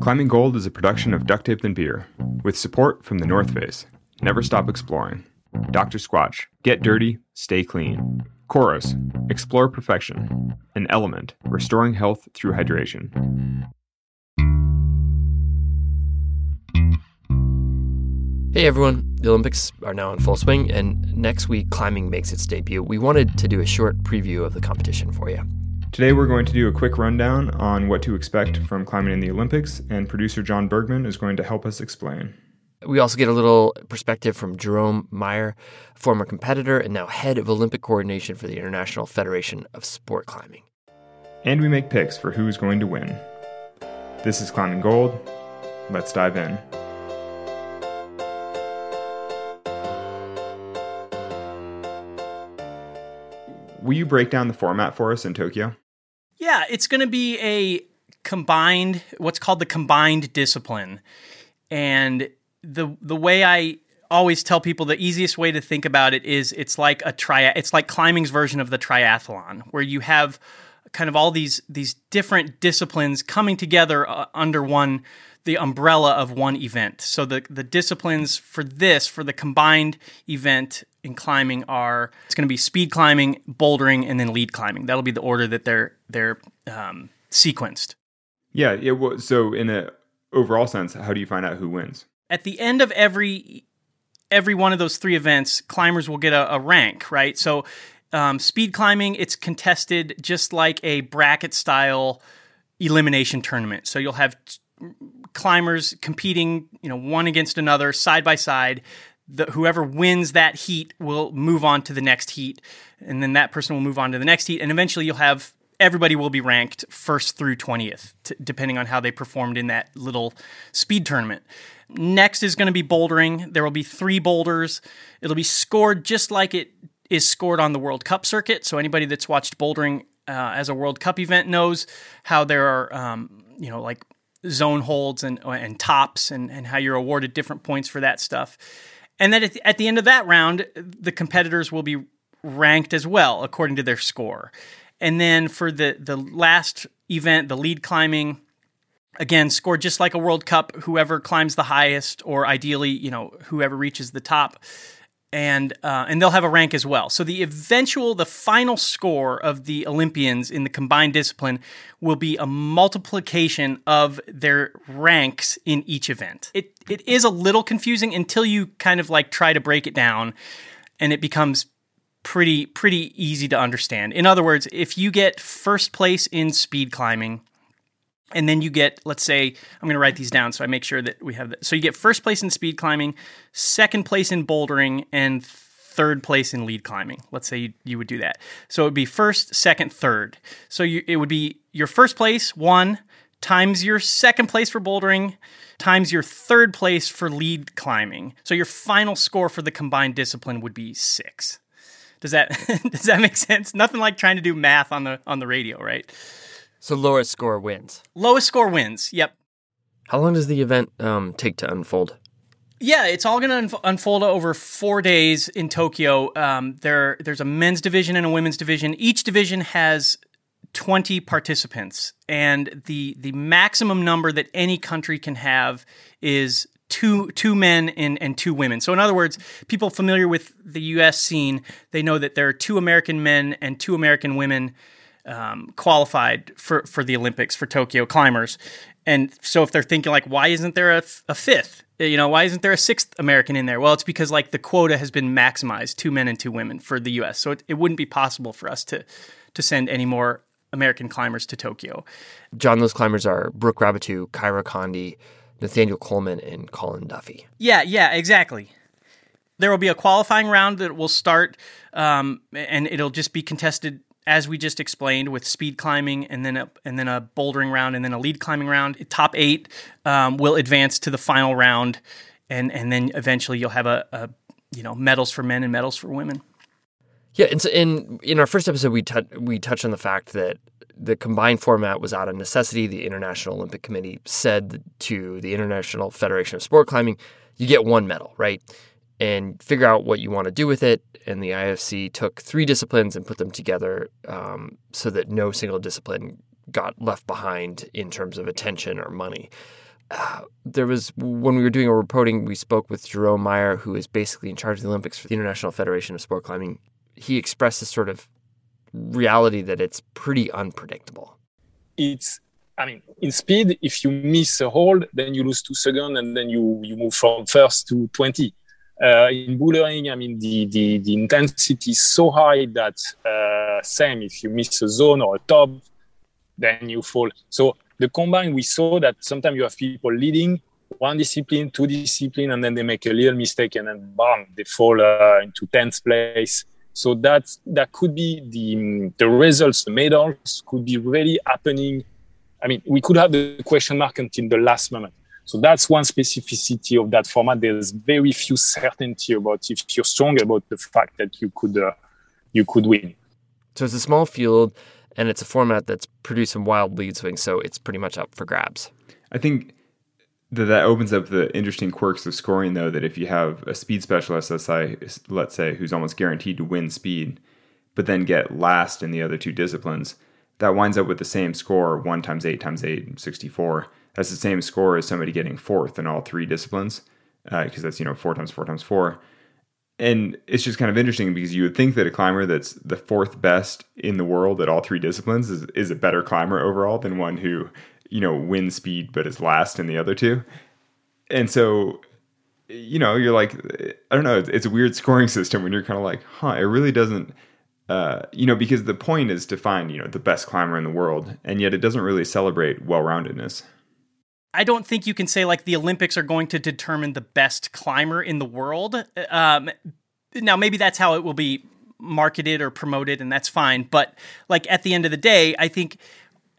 Climbing Gold is a production of Duct Tape and Beer, with support from the North Face. Never stop exploring. Dr. Squatch, get dirty, stay clean. Coros, explore perfection. An LMNT, restoring health through hydration. Hey everyone, the Olympics are now in full swing, and next week climbing makes its debut. We wanted to do a short preview of the competition for you. Today we're going to do a quick rundown on what to expect from climbing in the Olympics, and producer John Burgman is going to help us explain. We also get a little perspective from Jerome Meyer, former competitor and now head of Olympic coordination for the International Federation of Sport Climbing. And we make picks for who's going to win. This is Climbing Gold. Let's dive in. Will you break down the format for us in Tokyo? Yeah, it's going to be a combined, what's called the combined discipline. And the the way I always tell people the easiest way to think about it is it's like a tri it's like climbing's version of the triathlon where you have kind of all these these different disciplines coming together uh, under one the umbrella of one event. So the the disciplines for this for the combined event in climbing are it's going to be speed climbing, bouldering, and then lead climbing. That'll be the order that they're they're um, sequenced. Yeah. It was, so in a overall sense, how do you find out who wins? At the end of every every one of those three events, climbers will get a, a rank, right? So um, speed climbing, it's contested just like a bracket style elimination tournament. So you'll have t- climbers competing, you know, one against another, side by side the, whoever wins that heat will move on to the next heat, and then that person will move on to the next heat, and eventually you'll have everybody will be ranked first through 20th, t- depending on how they performed in that little speed tournament. Next is going to be bouldering. There will be three boulders. It'll be scored just like it is scored on the World Cup circuit. So anybody that's watched bouldering uh, as a World Cup event knows how there are, um, you know, like zone holds and uh, and tops, and and how you're awarded different points for that stuff. And then at the, at the end of that round, the competitors will be ranked as well according to their score. And then for the the last event, the lead climbing, again scored just like a World Cup. Whoever climbs the highest, or ideally, you know, whoever reaches the top, and uh, and they'll have a rank as well. So the eventual, the final score of the Olympians in the combined discipline will be a multiplication of their ranks in each event. It it is a little confusing until you kind of like try to break it down, and it becomes pretty pretty easy to understand. In other words, if you get first place in speed climbing and then you get let's say i'm going to write these down so i make sure that we have that so you get first place in speed climbing second place in bouldering and third place in lead climbing. Let's say you, you would do that. So it would be first second third. So you, it would be your first place one times your second place for bouldering times your third place for lead climbing. So your final score for the combined discipline would be six. Does that does that make sense? Nothing like trying to do math on the on the radio right so lowest score wins. Lowest score wins. Yep. How long does the event um, take to unfold? Yeah, it's all going to unfold over four days in Tokyo. Um, there, there's a men's division and a women's division. Each division has 20 participants, and the the maximum number that any country can have is two two men and, and two women. So in other words, people familiar with the US scene, they know that there are two American men and two American women um, qualified for, for the Olympics for Tokyo climbers. And so if they're thinking like, why isn't there a, a fifth? You know, why isn't there a sixth American in there? Well, it's because like the quota has been maximized, two men and two women for the U.S. So it, it wouldn't be possible for us to to send any more American climbers to Tokyo. John, those climbers are Brooke Raboutou, Kyra Condie, Nathaniel Coleman, and Colin Duffy. Yeah, yeah, exactly. There will be a qualifying round that will start, um, and it'll just be contested as we just explained, with speed climbing and then a, and then a bouldering round and then a lead climbing round. Top eight um, will advance to the final round, and and then eventually you'll have a, a you know medals for men and medals for women. Yeah, and so in in our first episode, we t- we touched on the fact that the combined format was out of necessity. The International Olympic Committee said to the International Federation of Sport Climbing, "You get one medal, right?" And figure out what you want to do with it. And the IFC took three disciplines and put them together um, so that no single discipline got left behind in terms of attention or money. Uh, there was when we were doing our reporting, we spoke with Jerome Meyer, who is basically in charge of the Olympics for the International Federation of Sport Climbing. He expressed this sort of reality that it's pretty unpredictable. It's I mean, in speed, if you miss a hold, then you lose two seconds, and then you you move from first to twenty. Uh, in bouldering, I mean, the, the, the intensity is so high that uh, same if you miss a zone or a top, then you fall. So the combine, we saw that sometimes you have people leading one discipline, two discipline, and then they make a little mistake, and then bam, they fall uh, into tenth place. So that that could be the the results, the medals could be really happening I mean, we could have the question mark until the last moment. So that's one specificity of that format. There's very few certainty about if you're strong about the fact that you could uh, you could win. So it's a small field, and it's a format that's producing wild lead swings. So it's pretty much up for grabs. I think that that opens up the interesting quirks of scoring, though. That if you have a speed specialist, let's say, let's say, who's almost guaranteed to win speed, but then get last in the other two disciplines that winds up with the same score 1 times 8 times 8 64 that's the same score as somebody getting fourth in all three disciplines because uh, that's you know 4 times 4 times 4 and it's just kind of interesting because you would think that a climber that's the fourth best in the world at all three disciplines is, is a better climber overall than one who you know wins speed but is last in the other two and so you know you're like i don't know it's, a weird scoring system when you're kind of like huh it really doesn't uh, you know, because the point is to find, you know, the best climber in the world, and yet it doesn't really celebrate well-roundedness. I don't think you can say like the Olympics are going to determine the best climber in the world. Um, now, maybe that's how it will be marketed or promoted, and that's fine. But like at the end of the day, I think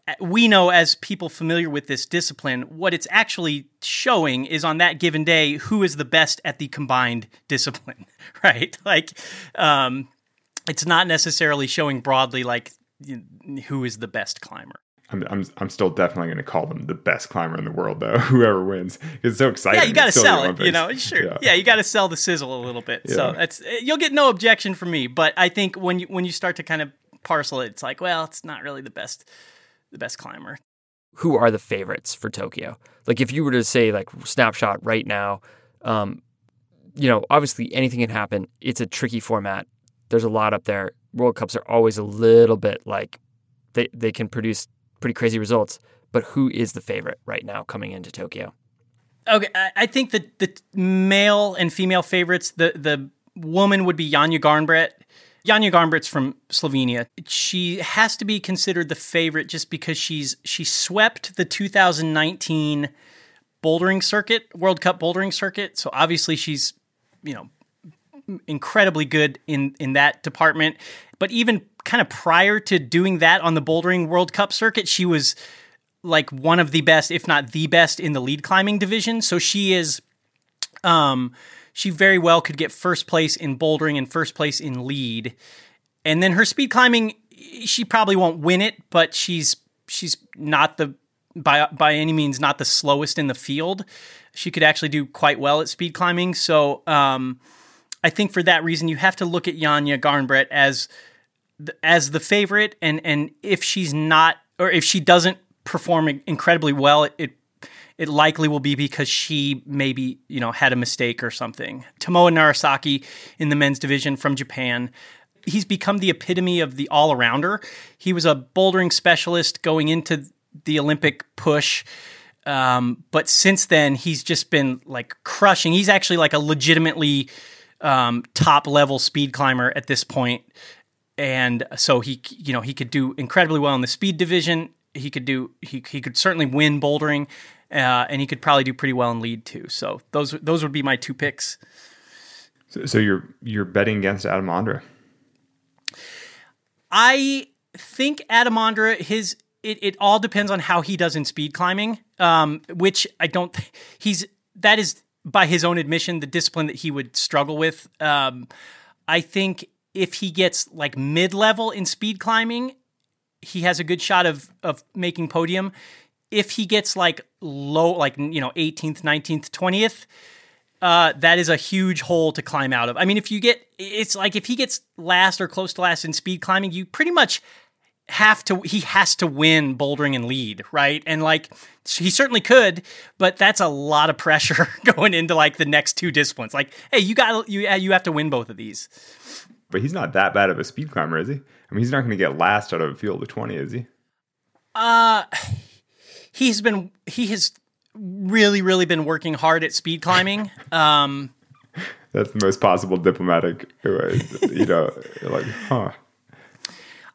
uh, we know as people familiar with this discipline, what it's actually showing is on that given day who is the best at the combined discipline, right? Like, um, it's not necessarily showing broadly like who is the best climber. I'm, I'm, I'm still definitely going to call them the best climber in the world, though. Whoever wins, it's so exciting. Yeah, you got to sell it. You know, sure. Yeah, yeah you got to sell the sizzle a little bit. Yeah. So that's you'll get no objection from me. But I think when you when you start to kind of parcel it, it's like, well, it's not really the best the best climber. Who are the favorites for Tokyo? Like, if you were to say like snapshot right now, um, you know, obviously anything can happen. It's a tricky format there's a lot up there. World Cups are always a little bit like they they can produce pretty crazy results. But who is the favorite right now coming into Tokyo? Okay, I think that the male and female favorites, the the woman would be Janja Garnbret. Janja Garnbret's from Slovenia. She has to be considered the favorite just because she's she swept the 2019 bouldering circuit, World Cup bouldering circuit. So obviously she's, you know, incredibly good in in that department. But even kind of prior to doing that on the bouldering World Cup circuit, she was like one of the best, if not the best, in the lead climbing division. So she is, um, she very well could get first place in bouldering and first place in lead. And then her speed climbing, she probably won't win it, but she's she's not the by by any means not the slowest in the field. She could actually do quite well at speed climbing. So um, I think for that reason, you have to look at Janja Garnbret as the, as the favorite, and and if she's not, or if she doesn't perform incredibly well, it, it it likely will be because she maybe you know had a mistake or something. Tomoa Narasaki in the men's division from Japan. He's become the epitome of the all arounder. He was a bouldering specialist going into the Olympic push. Um, but since then, he's just been like crushing. He's actually like a legitimately um, top level speed climber at this point, and so he you know he could do incredibly well in the speed division. He could do he he could certainly win bouldering, uh, and he could probably do pretty well in lead too. So those those would be my two picks. So, so you're you're betting against Adam Ondra. I think Adam Ondra his it, it all depends on how he does in speed climbing, um, which I don't. He's that is by his own admission, the discipline that he would struggle with. Um, I think if he gets like mid level in speed climbing, he has a good shot of of making podium. If he gets like low, like you know, 18th, 19th, 20th, uh, that is a huge hole to climb out of. I mean, if you get, it's like if he gets last or close to last in speed climbing, you pretty much have to he has to win bouldering and lead, right? And like he certainly could, but that's a lot of pressure going into like the next two disciplines. Like, hey, you got you you have to win both of these. But he's not that bad of a speed climber, is he? I mean, he's not going to get last out of a field of 20, is he? Uh he's been he has really really been working hard at speed climbing. Um That's the most possible diplomatic you know, like, huh.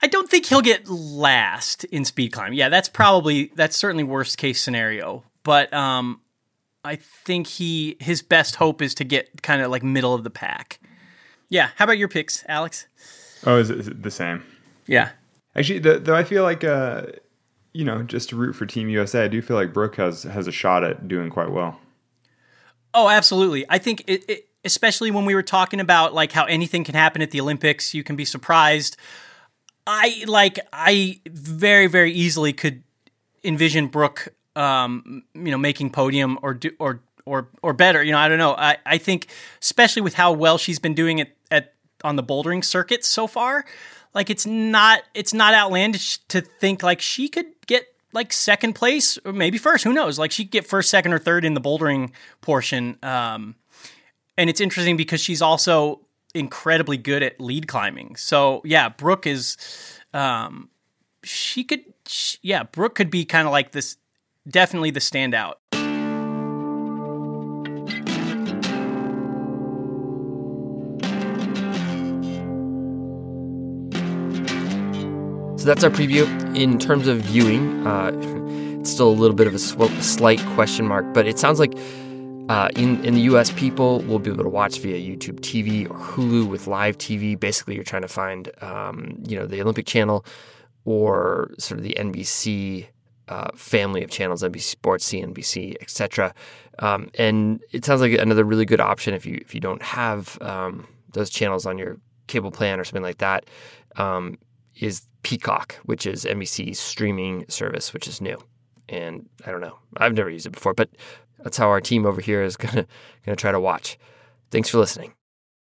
I don't think he'll get last in speed climb. Yeah, that's probably that's certainly worst case scenario. But um, I think he his best hope is to get kind of like middle of the pack. Yeah. How about your picks, Alex? Oh, is it, is it the same? Yeah. Actually, the, though I feel like, uh, you know, just to root for Team USA, I do feel like Brooke has has a shot at doing quite well. Oh, absolutely. I think it, it, especially when we were talking about like how anything can happen at the Olympics, you can be surprised. I like I very very easily could envision Brooke um you know making podium or do or or or better, you know, I don't know. I I think especially with how well she's been doing it at on the bouldering circuits so far, like it's not it's not outlandish to think like she could get like second place or maybe first, who knows? Like she could get first, second or third in the bouldering portion. Um and it's interesting because she's also incredibly good at lead climbing. So yeah, Brooke is, um, she could, she, yeah, Brooke could be kind of like this, definitely the standout. So that's our preview. In terms of viewing, uh, it's still a little bit of a sw- slight question mark, but it sounds like uh, in in the U.S., people will be able to watch via YouTube TV or Hulu with live TV. Basically, you're trying to find um, you know the Olympic Channel or sort of the NBC uh, family of channels, NBC Sports, CNBC, etc. Um, and it sounds like another really good option if you if you don't have um, those channels on your cable plan or something like that. Um, is Peacock, which is NBC's streaming service, which is new. And I don't know, I've never used it before, but that's how our team over here is gonna gonna try to watch. Thanks for listening.